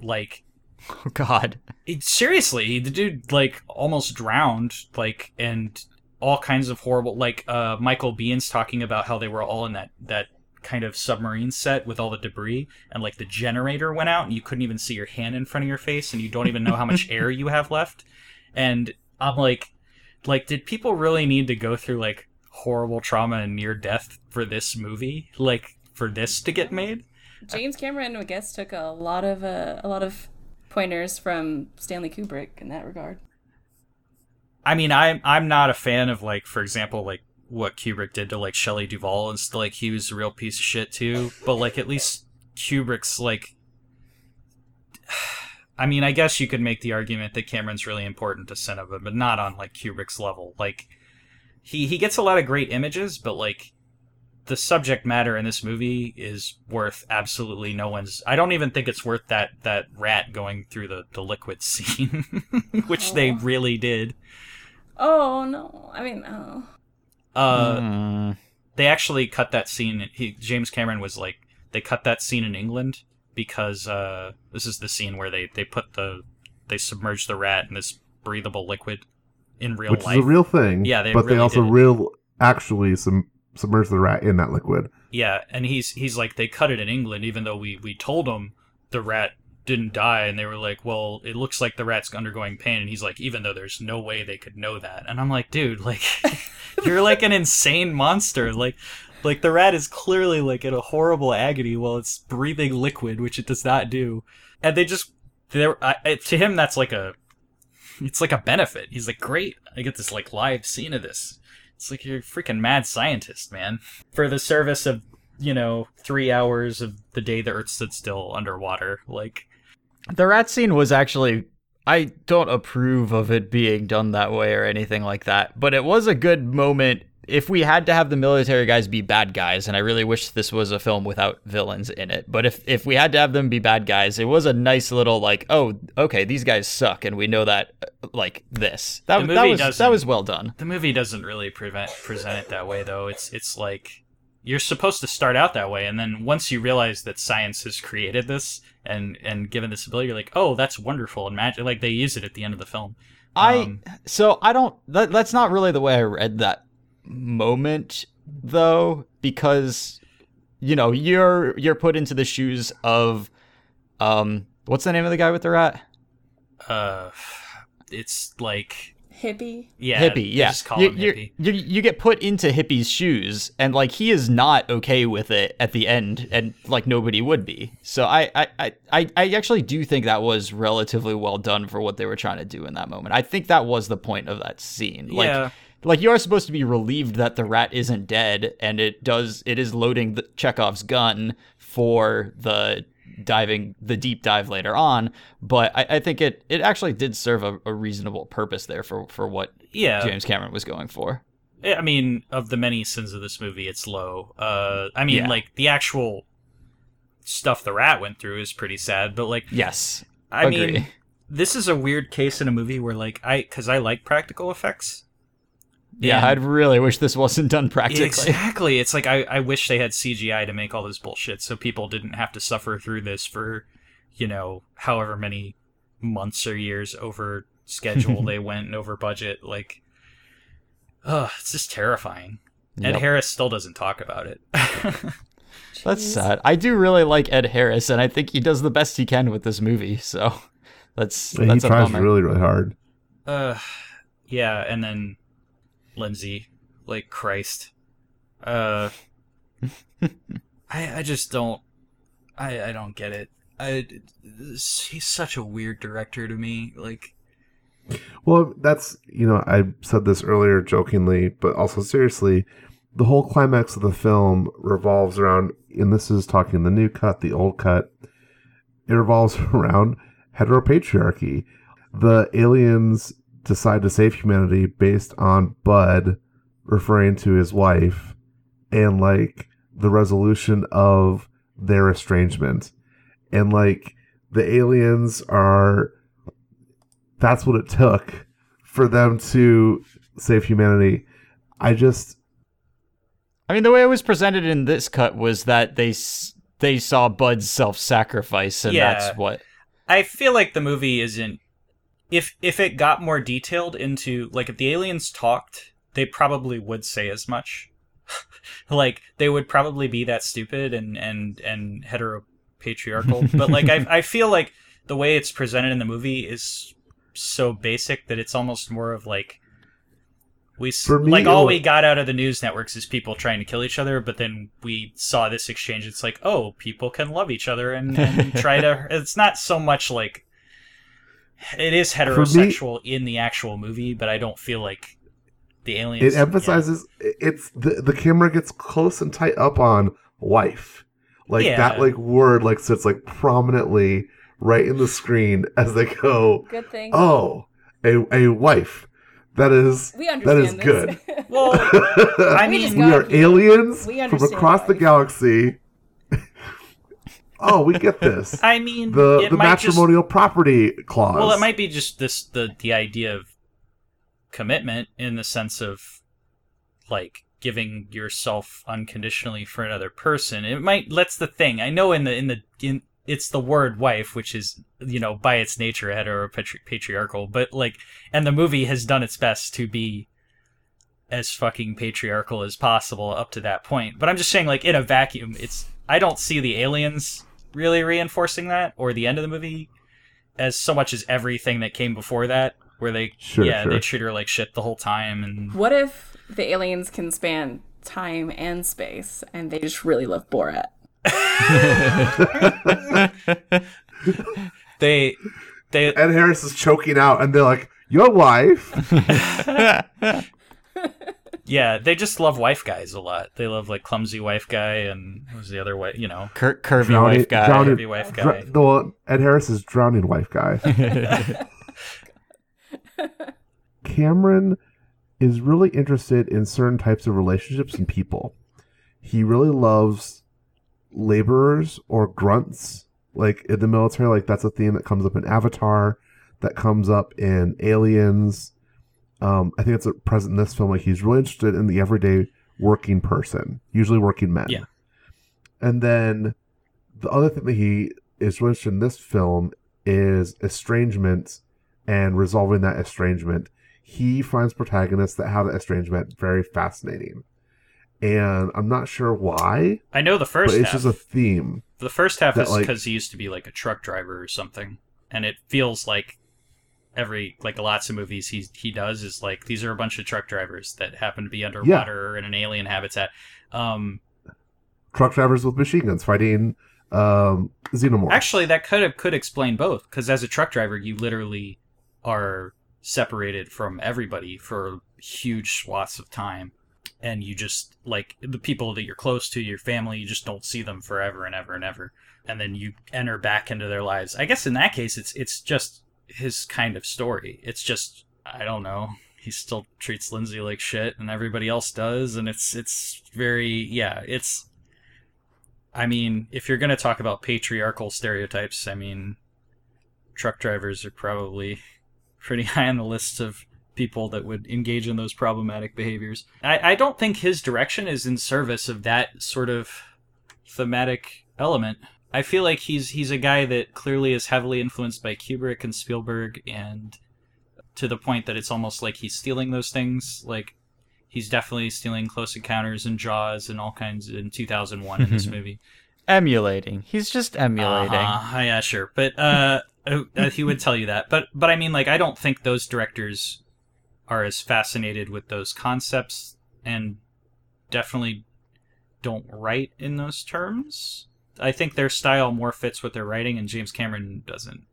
like Oh God. it, seriously, the dude like almost drowned, like and all kinds of horrible. Like uh, Michael Biehn's talking about how they were all in that that kind of submarine set with all the debris, and like the generator went out, and you couldn't even see your hand in front of your face, and you don't even know how much air you have left. And I'm like, like, did people really need to go through like horrible trauma and near death for this movie? Like for this to get made? James Cameron, I guess, took a lot of uh, a lot of pointers from Stanley Kubrick in that regard. I mean, I'm I'm not a fan of like, for example, like what Kubrick did to like Shelley Duvall and stuff. Like he was a real piece of shit too. But like at least Kubrick's like. I mean, I guess you could make the argument that Cameron's really important to cinema, but not on like Kubrick's level. Like he he gets a lot of great images, but like the subject matter in this movie is worth absolutely no one's I don't even think it's worth that that rat going through the the liquid scene, which they really did. Oh no! I mean, oh. Uh, Mm. they actually cut that scene. He, James Cameron was like, they cut that scene in England because uh, this is the scene where they they put the they submerge the rat in this breathable liquid in real which life. is a real thing. Yeah, they but they also did real actually sum- submerge the rat in that liquid. Yeah, and he's he's like they cut it in England, even though we we told him the rat didn't die, and they were like, well, it looks like the rat's undergoing pain, and he's like, even though there's no way they could know that, and I'm like, dude, like you're like an insane monster, like. Like the rat is clearly like in a horrible agony while it's breathing liquid, which it does not do, and they just there to him that's like a it's like a benefit. He's like, great, I get this like live scene of this. It's like you're a freaking mad scientist, man. For the service of, you know, three hours of the day the Earth stood still underwater. Like, The rat scene was actually. I don't approve of it being done that way or anything like that, but it was a good moment. If we had to have the military guys be bad guys, and I really wish this was a film without villains in it, but if if we had to have them be bad guys, it was a nice little like, oh, okay, these guys suck, and we know that uh, like this. That, that was that was well done. the movie doesn't really prevent present it that way, though. It's it's like you're supposed to start out that way, and then once you realize that science has created this and and given this ability, you're like, oh, that's wonderful and magic. Like they use it at the end of the film. I Um, so I don't. That, that's not really the way I read that moment, though, because you know you're you're put into the shoes of um what's the name of the guy with the rat? uh, it's like hippie. yeah, hippie. they Yeah, just call you, him you- hippie. you you get put into hippie's shoes, and like he is not okay with it at the end, and like nobody would be. So I I I I I actually do think that was relatively well done for what they were trying to do in that moment. I think that was the point of that scene. Like, Yeah. Like you are supposed to be relieved that the rat isn't dead and it does it is loading the Chekhov's gun for the diving the deep dive later on but I, I think it it actually did serve a, a reasonable purpose there for for what Yeah, James Cameron was going for I mean, of the many sins of this movie, it's low. Uh, I mean, Yeah. like the actual stuff the rat went through is pretty sad, but like, yes I agree. mean, this is a weird case in a movie where like I, because I like practical effects. Yeah And- I'd really wish this wasn't done practically Exactly. It's like I, I wish they had CGI to make all this bullshit so people didn't have to suffer through this for, you know, however many months or years over schedule they went and over budget. Like, ugh, it's just terrifying. Ed Harris still doesn't talk about it. that's sad I do really like Ed Harris and I think he does the best he can with this movie so that's And he that's a tries bummer really, really hard. uh, yeah, and then Lindsey, like Christ, uh, I I just don't, I I don't get it. I he's such a weird director to me. Like, Well, that's you know I said this earlier jokingly, but also seriously. The whole climax of the film revolves around, and this is talking the new cut, the old cut. It revolves around heteropatriarchy. The aliens decide to save humanity based on Bud referring to his wife, and like the resolution of their estrangement. And like the aliens are that's what it took for them to save humanity. I just I mean, the way it was presented in this cut was that they they saw Bud's self-sacrifice, and Yeah. that's what. I feel like the movie isn't. If if it got more detailed into like if the aliens talked, they probably would say as much. like they would probably be that stupid and and and heteropatriarchal. but like I I feel like the way it's presented in the movie is so basic that it's almost more of like we For me, like all it'll- we got out of the news networks is people trying to kill each other but then we saw this exchange it's like oh people can love each other and, and try to it's not so much like it is me- heterosexual in the actual movie but i don't feel like the aliens it emphasizes it's the the camera gets close and tight up on wife. Like Yeah. that like word like sits like prominently right in the screen as they go, Good thing. "Oh, a a wife." That is we that this. good. well i mean just we are here. aliens We from understand across the galaxy. Oh, we get this. i mean the it the might just- matrimonial property clause. Well, it might be just this the the idea of commitment in the sense of like giving yourself unconditionally for another person. It might that's the thing. I know in the in the in it's the word wife, which is you know by its nature heteropatriarchal, but like, and the movie has done its best to be as fucking patriarchal as possible up to that point. But I'm just saying, like in a vacuum, it's I don't see the aliens really reinforcing that or the end of the movie as so much as everything that came before that, where they Sure, yeah sure. they treat her like shit the whole time and What if the aliens can span time and space and they just really love Borat? they they Ed Harris is choking out, and they're like, "Your wife." yeah they just love wife guys a lot. They love like clumsy wife guy and what was the other way you know Cur- curvy Drowning- wife guy. drowning- curvy wife guy. Dr- the Ed Harris is drowning wife guy. Cameron is really interested in certain types of relationships and people. He really loves laborers or grunts, like in the military. Like that's a theme that comes up in Avatar, that comes up in Aliens. Um, I think it's present in this film. Like he's really interested in the everyday working person, usually working men. Yeah. And then the other thing that he is really interested in this film is estrangement and resolving that estrangement. He finds protagonists that have that estrangement very fascinating. And I'm not sure why, I know the but first it's half. just a theme. The first half that, is like- because he used to be like a truck driver or something, and it feels like every like lots of movies he he does is like these are a bunch of truck drivers that happen to be underwater or in an alien habitat. Um, Truck drivers with machine guns fighting um, xenomorphs. actually, that could have could explain both because as a truck driver, you literally are separated from everybody for huge swaths of time. And you just like the people that you're close to, your family, you just don't see them forever and ever and ever. And then you enter back into their lives. I guess in that case, it's it's just his kind of story. It's just I don't know. He still treats Lindsey like shit, and everybody else does, and it's it's very yeah. It's I mean, if you're gonna talk about patriarchal stereotypes, I mean, truck drivers are probably pretty high on the list of people that would engage in those problematic behaviors. I, I don't think his direction is in service of that sort of thematic element. I feel like he's he's a guy that clearly is heavily influenced by Kubrick and Spielberg, and to the point that it's almost like he's stealing those things. Like he's definitely stealing Close Encounters and Jaws and all kinds in 2001 in this movie. emulating. He's just emulating. Uh-huh. Yeah, sure, but uh, uh, he would tell you that. But but I mean, like, I don't think those directors are as fascinated with those concepts, and definitely don't write in those terms. I think their style more fits with they're writing, and James Cameron doesn't.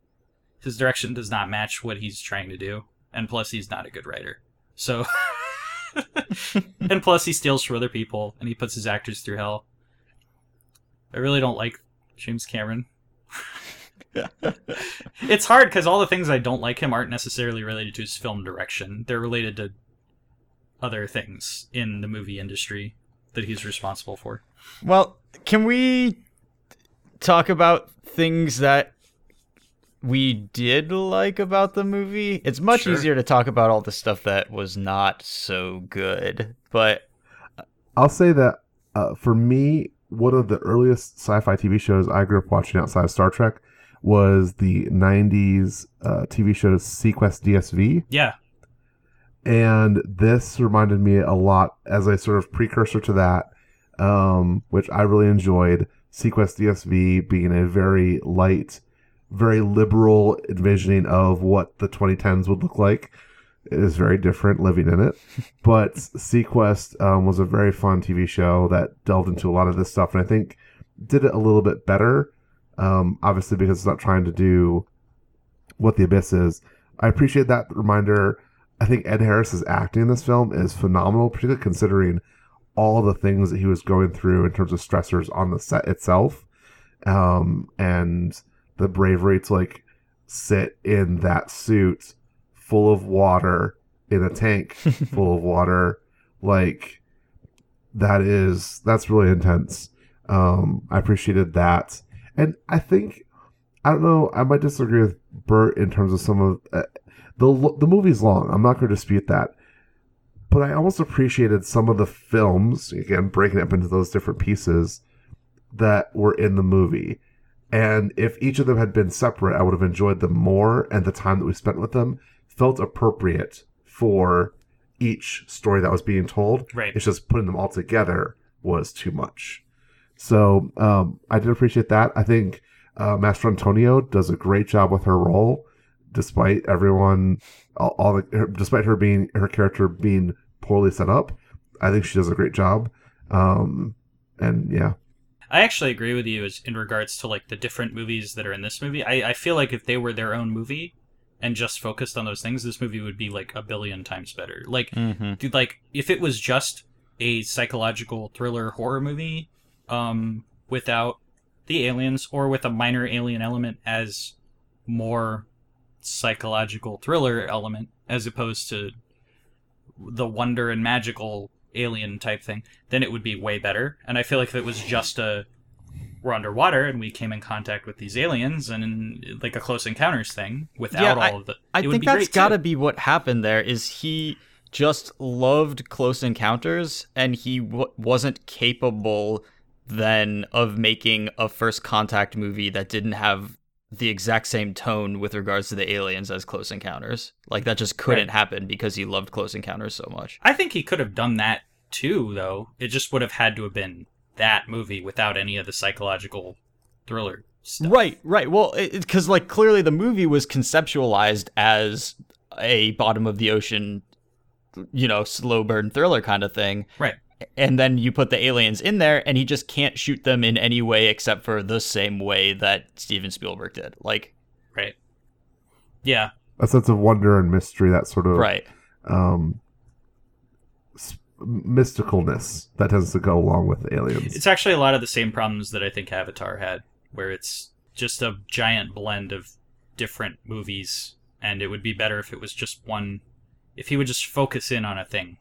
His direction does not match what he's trying to do, and plus, he's not a good writer. So, and plus, he steals from other people, and he puts his actors through hell. I really don't like James Cameron. it's hard because all the things I don't like him aren't necessarily related to his film direction. They're related to other things in the movie industry. that he's responsible for. Well, can we talk about things that we did like about the movie? It's much Sure. easier to talk about all the stuff that was not so good, but I'll say that uh, for me, one of the earliest sci-fi TV shows I grew up watching outside of Star Trek was the '90s uh, TV show seaQuest DSV, Yeah, and this reminded me a lot as a sort of precursor to that, um, which I really enjoyed. seaQuest DSV being a very light, very liberal envisioning of what the 2010s would look like. It is very different living in it. but seaQuest um, was a very fun TV show that delved into a lot of this stuff, and I think did it a little bit better. Um, obviously, because it's not trying to do what the abyss is. I appreciate that reminder. I think Ed Harris's acting in this film is phenomenal, particularly considering all the things that he was going through in terms of stressors on the set itself, um, and the bravery to like sit in that suit full of water in a tank full of water, like that is that's really intense. Um, I appreciated that, and I think I don't know. I might disagree with Bert in terms of some of uh, the the movie's long. I'm not going to dispute that, but I almost appreciated some of the films again, breaking it up into those different pieces that were in the movie. And if each of them had been separate, I would have enjoyed them more, and the time that we spent with them felt appropriate for each story that was being told. Right. It's just putting them all together was too much. So um, I did appreciate that. I think uh, Mastrantonio does a great job with her role, despite everyone, all, all the, her, despite her being her character being poorly set up. I think she does a great job. Um, and yeah, I actually agree with you as in regards to like the different movies that are in this movie. I, I feel like if they were their own movie and just focused on those things, this movie would be like a billion times better. Like, Mhm. dude, like if it was just a psychological thriller horror movie, um, without the aliens or with a minor alien element as more psychological thriller element as opposed to the wonder and magical alien type thing, then it would be way better. And I feel like if it was just a we're underwater and we came in contact with these aliens and like a close encounters thing without Yeah, all I- of the I it would think be that's got to be what happened there. Is he just loved Close Encounters and he w- wasn't capable then of making a First Contact movie that didn't have the exact same tone with regards to the aliens as Close Encounters. Like that just couldn't Right. happen because he loved Close Encounters so much. I think he could have done that too, though. It just would have had to have been that movie without any of the psychological thriller stuff. Right, right. Well, because like clearly the movie was conceptualized as a bottom of the ocean, you know, slow burn thriller kind of thing. Right. And then you put the aliens in there, and he just can't shoot them in any way except for the same way that Steven Spielberg did. Like, Right. Yeah. a sense of wonder and mystery, that sort of right. um, s- mysticalness that tends to go along with aliens. It's actually a lot of the same problems that I think Avatar had, where it's just a giant blend of different movies, and it would be better if it was just one. If he would just focus in on a thing,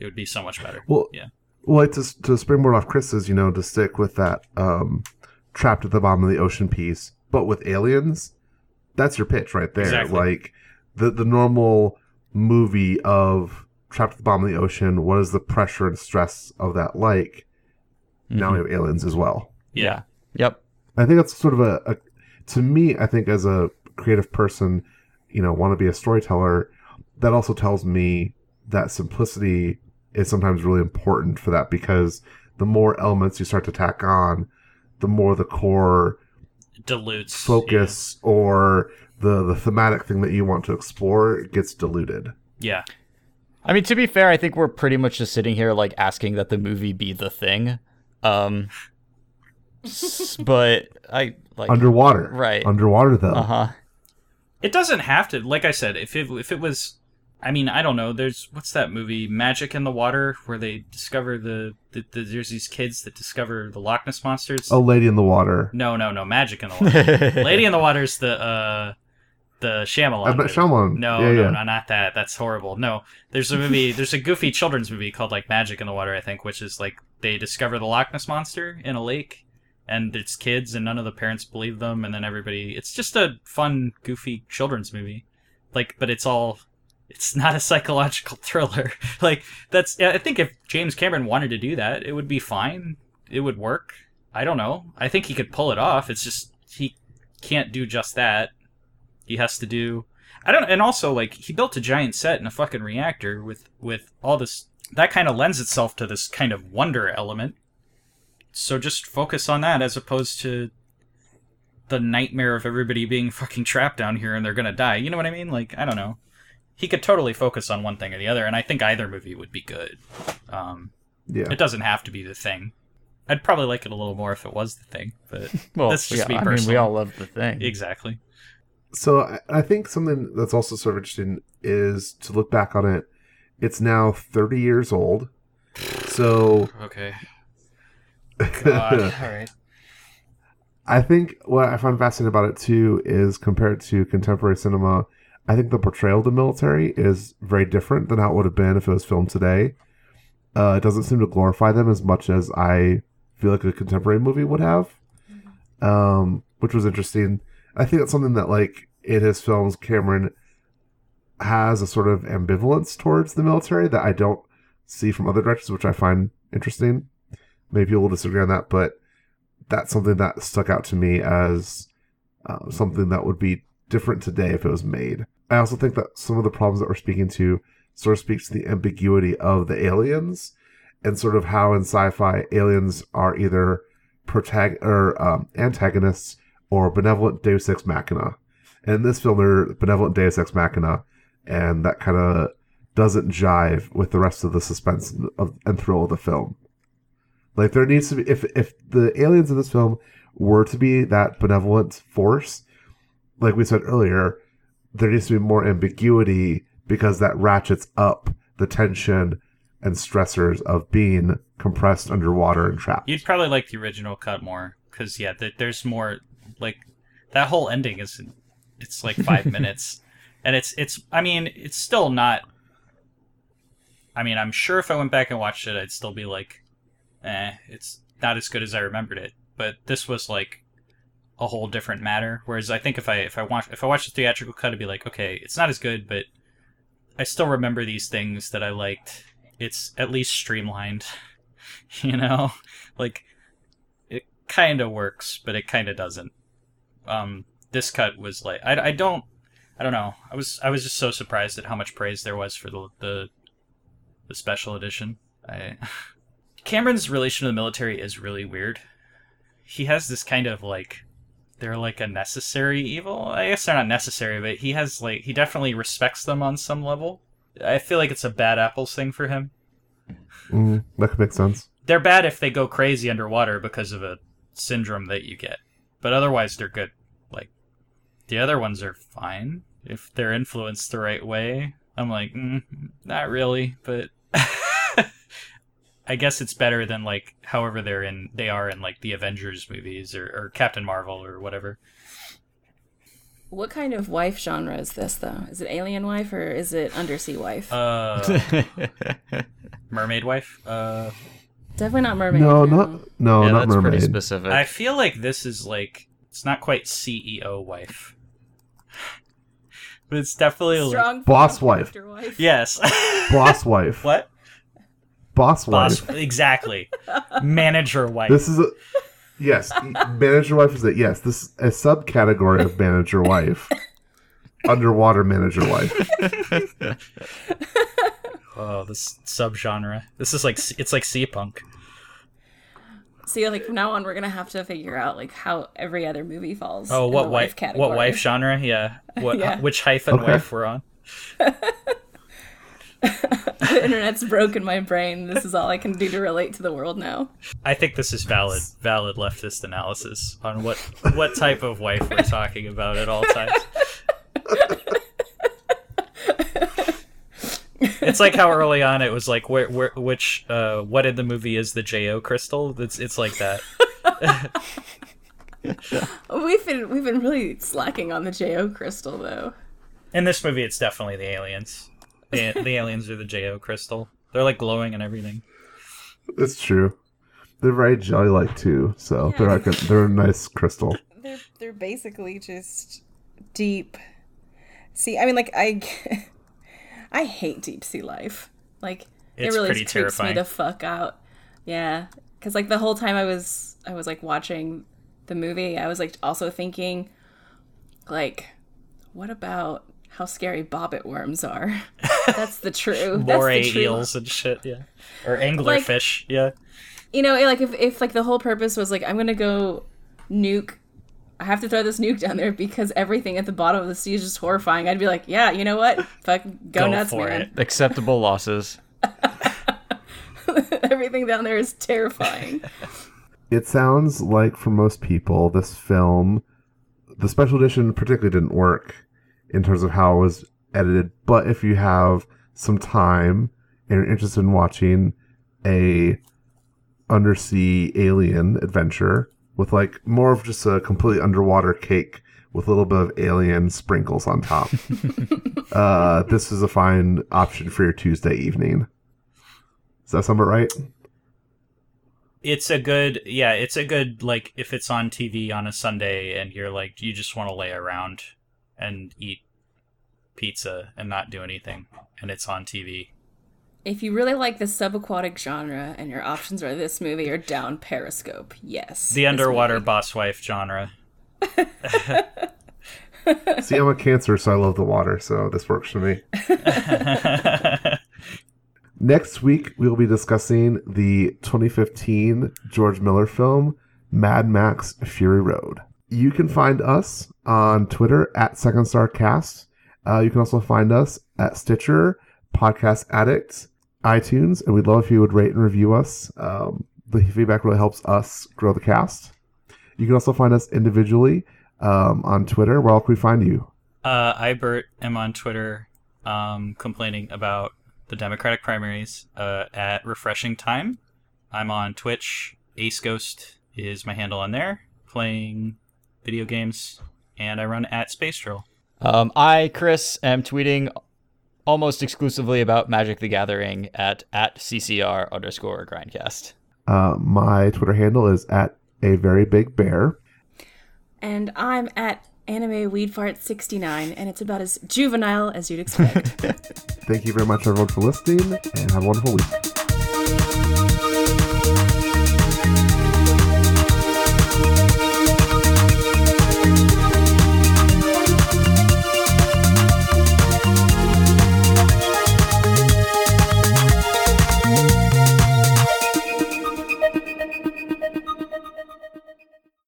it would be so much better. Well, yeah. Well, like to to springboard off Chris's, you know, to stick with that um, trapped at the bottom of the ocean piece, but with aliens, that's your pitch right there. Exactly. Like the the normal movie of trapped at the bottom of the ocean. What is the pressure and stress of that like? Now we have aliens as well. Yeah. Yep. I think that's sort of a, a to me. I think as a creative person, you know, want to be a storyteller. That also tells me that simplicity is sometimes really important for that because the more elements you start to tack on, the more the core Dilutes focus or the the thematic thing that you want to explore gets diluted. Yeah. I mean, to be fair, I think we're pretty much just sitting here like asking that the movie be the thing. Um, but I like Underwater, right. Underwater, though, Uh huh. It doesn't have to. Like I said, if it if it was, I mean, I don't know. There's what's that movie, Magic in the Water, where they discover the, the, the there's these kids that discover the Loch Ness monsters. Oh, lady in the water. No, no, no, Magic in the Water. Lady in the Water is the uh the Shyamalan. M. Night movie. Shyamalan. No, Yeah, no, yeah. no, not that. That's horrible. No, there's a movie. there's a goofy children's movie called like Magic in the Water, I think, which is like they discover the Loch Ness monster in a lake, and it's kids, and none of the parents believe them, and then everybody. It's just a fun, goofy children's movie, like, but it's all. It's not a psychological thriller. like that's. I think if James Cameron wanted to do that, it would be fine. It would work. I don't know. I think he could pull it off. It's just he can't do just that. He has to do I don't and also like he built a giant set and a fucking reactor with with all this that kind of lends itself to this kind of wonder element. So just focus on that as opposed to the nightmare of everybody being fucking trapped down here and they're gonna die. You know what I mean? Like I don't know. He could totally focus on one thing or the other, and I think either movie would be good. Um, Yeah. it doesn't have to be the thing. I'd probably like it a little more if it was the thing, but Well, that's just yeah, me I mean, personally. we all love the thing. exactly. So I- I think something that's also sort of interesting is to look back on it. It's now 30 years old. So Okay. God. all right. I think what I find fascinating about it too is compared to contemporary cinema, I think the portrayal of the military is very different than how it would have been if it was filmed today. Uh, it doesn't seem to glorify them as much as I feel like a contemporary movie would have, um, which was interesting. I think that's something that, like, in his films, Cameron has a sort of ambivalence towards the military that I don't see from other directors, which I find interesting. Maybe people will disagree on that, but that's something that stuck out to me as uh, something that would be different today if it was made. I also think that some of the problems that we're speaking to sort of speaks to the ambiguity of the aliens and sort of how in sci-fi aliens are either protag- or um, antagonists or benevolent Deus Ex Machina. And in this film, they're benevolent Deus Ex Machina, and that kind of doesn't jive with the rest of the suspense of, and thrill of the film. Like there needs to be if if the aliens in this film were to be that benevolent force, like we said earlier, there needs to be more ambiguity because that ratchets up the tension and stressors of being compressed underwater and trapped. You'd probably like the original cut more because yeah, th- there's more like that whole ending is it's like five minutes, and it's it's I mean it's still not. I mean, I'm sure if I went back and watched it, I'd still be like, eh, it's not as good as I remembered it. But this was like a whole different matter. Whereas I think if I if I watch if I watch the theatrical cut, I'd be like, okay, it's not as good, but I still remember these things that I liked. It's at least streamlined, you know, like it kind of works, but it kind of doesn't. Um, this cut was like I, I don't I don't know. I was I was just so surprised at how much praise there was for the the, the special edition. I Cameron's relation to the military is really weird. He has this kind of like they're like a necessary evil. I guess they're not necessary, but he has like he definitely respects them on some level. I feel like it's a bad apples thing for him. Mm, that could make sense. They're bad if they go crazy underwater because of a syndrome that you get. But otherwise they're good. Like the other ones are fine if they're influenced the right way. I'm like, mm, not really, but I guess it's better than like however they're in they are in like the Avengers movies or, or Captain Marvel or whatever. What kind of wife genre is this, though? Is it alien wife or is it undersea wife? Uh Mermaid Wife. Uh Definitely not mermaid. No, not no, yeah, not that's pretty mermaid. specific. I feel like this is like it's not quite CEO wife. but it's definitely like strong Boss wife. wife. Yes. Boss wife. what? Boss wife. Boss wife. exactly. Manager wife. This is a yes. manager wife is it? Yes. This is a subcategory of manager wife. Underwater manager wife. oh, this subgenre. This is like it's like sea punk. See, like from now on, we're gonna have to figure out like how every other movie falls. Oh, in what the wife? category. What wife genre? Yeah. What? Yeah. Which hyphen Okay. wife we're on? the internet's broken my brain. This is all I can do to relate to the world now. I think this is valid, valid leftist analysis on what what type of wife we're talking about at all times. It's like how early on it was like where, where which uh what in the movie is the Jo crystal? It's it's like that. we've been we've been really slacking on the Jo crystal though. In this movie, it's definitely the aliens. The, the aliens are the Jo crystal. They're like glowing and everything. It's true. They're very jelly-like too, so they're like a, they're a nice crystal. They're they're basically just deep. See, I mean, like I, I hate deep sea life. Like It's it really pretty creeps terrifying. me the fuck out. Yeah, because like the whole time I was I was like watching the movie, I was like also thinking, like, what about how scary bobbit worms are? That's the true. that's Moray the true eels and shit, yeah. Or anglerfish, yeah. you know, like if, if like the whole purpose was like I'm gonna go nuke, I have to throw this nuke down there because everything at the bottom of the sea is just horrifying. I'd be like, yeah, you know what? Fuck, go, Go nuts, for man. it. Acceptable losses. everything down there is terrifying. It sounds like for most people, this film, the special edition particularly didn't work in terms of how it was edited. But if you have some time and you're interested in watching a undersea alien adventure with like more of just a completely underwater cake with a little bit of alien sprinkles on top, uh, this is a fine option for your Tuesday evening. Does that sound about right? It's a good, yeah, it's a good, like, if it's on TV on a Sunday and you're like, you just want to lay around and eat pizza and not do anything, and it's on TV. if you really like the subaquatic genre and your options are this movie or down Periscope, yes. The underwater movie. boss wife genre. See, I'm a cancer, so I love the water, so this works for me. Next week, we will be discussing the 2015 George Miller film, Mad Max Fury Road. You can find us on Twitter at Second Star Cast. Uh, you can also find us at Stitcher, Podcast Addict, iTunes, and we'd love if you would rate and review us. Um, the feedback really helps us grow the cast. You can also find us individually um, on Twitter. Where else can we find you? Uh, I, Bert, am on Twitter um, complaining about the Democratic primaries uh, at Refreshing Time. I'm on Twitch. Ace Ghost is my handle on there, playing video games, and I run at Space Drill. Um, I, Chris, am tweeting almost exclusively about Magic the Gathering at at CCR underscore grindcast. Uh, my Twitter handle is at a very big bear. And I'm at anime weedfart69 and it's about as juvenile as you'd expect. Thank you very much, everyone, for listening, and have a wonderful week.